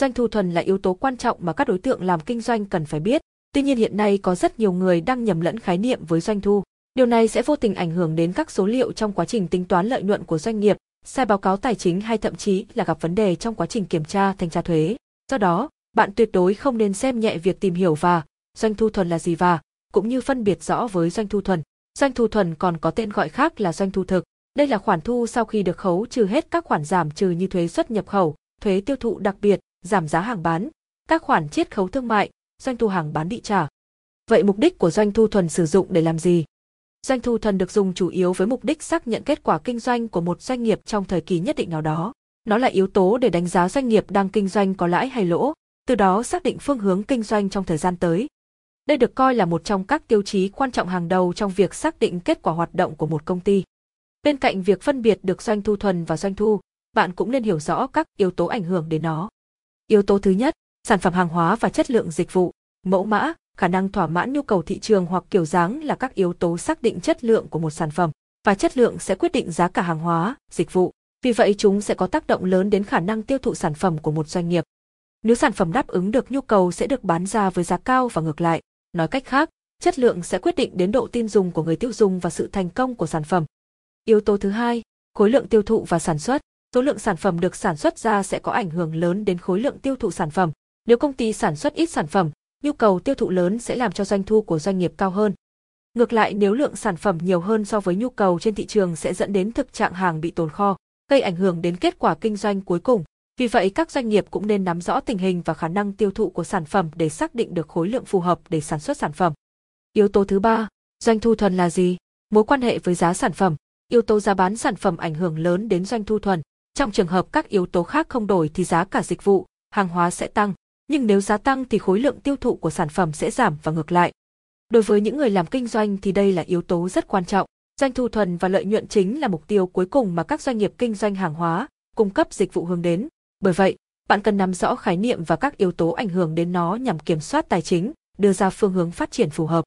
Doanh thu thuần là yếu tố quan trọng mà các đối tượng làm kinh doanh cần phải biết. Tuy nhiên hiện nay có rất nhiều người đang nhầm lẫn khái niệm với doanh thu. Điều này sẽ vô tình ảnh hưởng đến các số liệu trong quá trình tính toán lợi nhuận của doanh nghiệp, sai báo cáo tài chính hay thậm chí là gặp vấn đề trong quá trình kiểm tra thanh tra thuế. Do đó, bạn tuyệt đối không nên xem nhẹ việc tìm hiểu và doanh thu thuần là gì và cũng như phân biệt rõ với doanh thu thuần. Doanh thu thuần còn có tên gọi khác là doanh thu thực. Đây là khoản thu sau khi được khấu trừ hết các khoản giảm trừ như thuế xuất nhập khẩu, thuế tiêu thụ đặc biệt, giảm giá hàng bán, các khoản chiết khấu thương mại, doanh thu hàng bán bị trả. Vậy mục đích của doanh thu thuần sử dụng để làm gì? Doanh thu thuần được dùng chủ yếu với mục đích xác nhận kết quả kinh doanh của một doanh nghiệp trong thời kỳ nhất định nào đó. Nó là yếu tố để đánh giá doanh nghiệp đang kinh doanh có lãi hay lỗ, từ đó xác định phương hướng kinh doanh trong thời gian tới. Đây được coi là một trong các tiêu chí quan trọng hàng đầu trong việc xác định kết quả hoạt động của một công ty. Bên cạnh việc phân biệt được doanh thu thuần và doanh thu, bạn cũng nên hiểu rõ các yếu tố ảnh hưởng đến nó. Yếu tố thứ nhất, sản phẩm hàng hóa và chất lượng dịch vụ, mẫu mã, khả năng thỏa mãn nhu cầu thị trường hoặc kiểu dáng là các yếu tố xác định chất lượng của một sản phẩm và chất lượng sẽ quyết định giá cả hàng hóa, dịch vụ. Vì vậy chúng sẽ có tác động lớn đến khả năng tiêu thụ sản phẩm của một doanh nghiệp. Nếu sản phẩm đáp ứng được nhu cầu sẽ được bán ra với giá cao và ngược lại. Nói cách khác, chất lượng sẽ quyết định đến độ tin dùng của người tiêu dùng và sự thành công của sản phẩm. Yếu tố thứ hai, khối lượng tiêu thụ và sản xuất. Số lượng sản phẩm được sản xuất ra sẽ có ảnh hưởng lớn đến khối lượng tiêu thụ sản phẩm. Nếu công ty sản xuất ít sản phẩm, nhu cầu tiêu thụ lớn sẽ làm cho doanh thu của doanh nghiệp cao hơn. Ngược lại nếu lượng sản phẩm nhiều hơn so với nhu cầu trên thị trường sẽ dẫn đến thực trạng hàng bị tồn kho, gây ảnh hưởng đến kết quả kinh doanh cuối cùng. Vì vậy các doanh nghiệp cũng nên nắm rõ tình hình và khả năng tiêu thụ của sản phẩm để xác định được khối lượng phù hợp để sản xuất sản phẩm. Yếu tố thứ ba, doanh thu thuần là gì? Mối quan hệ với giá sản phẩm. Yếu tố giá bán sản phẩm ảnh hưởng lớn đến doanh thu thuần. Trong trường hợp các yếu tố khác không đổi thì giá cả dịch vụ, hàng hóa sẽ tăng, nhưng nếu giá tăng thì khối lượng tiêu thụ của sản phẩm sẽ giảm và ngược lại. Đối với những người làm kinh doanh thì đây là yếu tố rất quan trọng. Doanh thu thuần và lợi nhuận chính là mục tiêu cuối cùng mà các doanh nghiệp kinh doanh hàng hóa, cung cấp dịch vụ hướng đến. Bởi vậy, bạn cần nắm rõ khái niệm và các yếu tố ảnh hưởng đến nó nhằm kiểm soát tài chính, đưa ra phương hướng phát triển phù hợp.